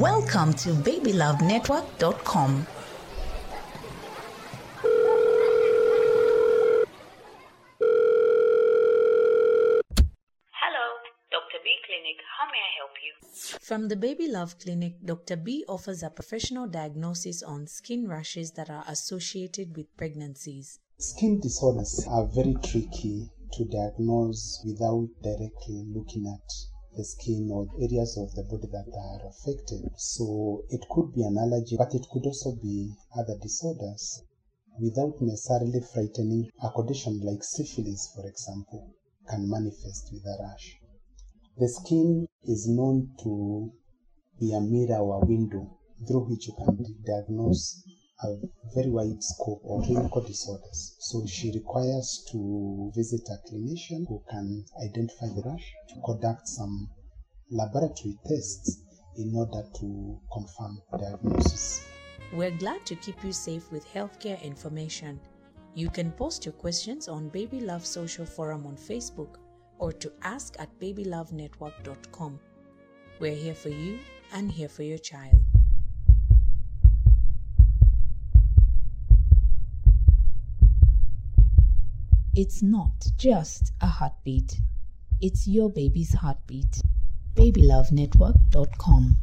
Welcome to BabyLoveNetwork.com. Hello, Dr. B Clinic. How may I help you? From the Baby Love Clinic, Dr. B offers a professional diagnosis on skin rashes that are associated with pregnancies. Skin disorders are very tricky to diagnose without directly looking at the skin or areas of the body that are affected. So it could be an allergy, but it could also be other disorders without necessarily frightening. A condition like syphilis, for example, can manifest with a rash. The skin is known to be a mirror or a window through which you can diagnose a very wide scope of clinical disorders. So she requires to visit a clinician who can identify the rash, to conduct some laboratory tests in order to confirm diagnosis. We're glad to keep you safe with healthcare information. You can post your questions on Baby Love Social Forum on Facebook or to ask at babylovenetwork.com. We're here for you and here for your child. It's not just a heartbeat, it's your baby's heartbeat. BabyLoveNetwork.com.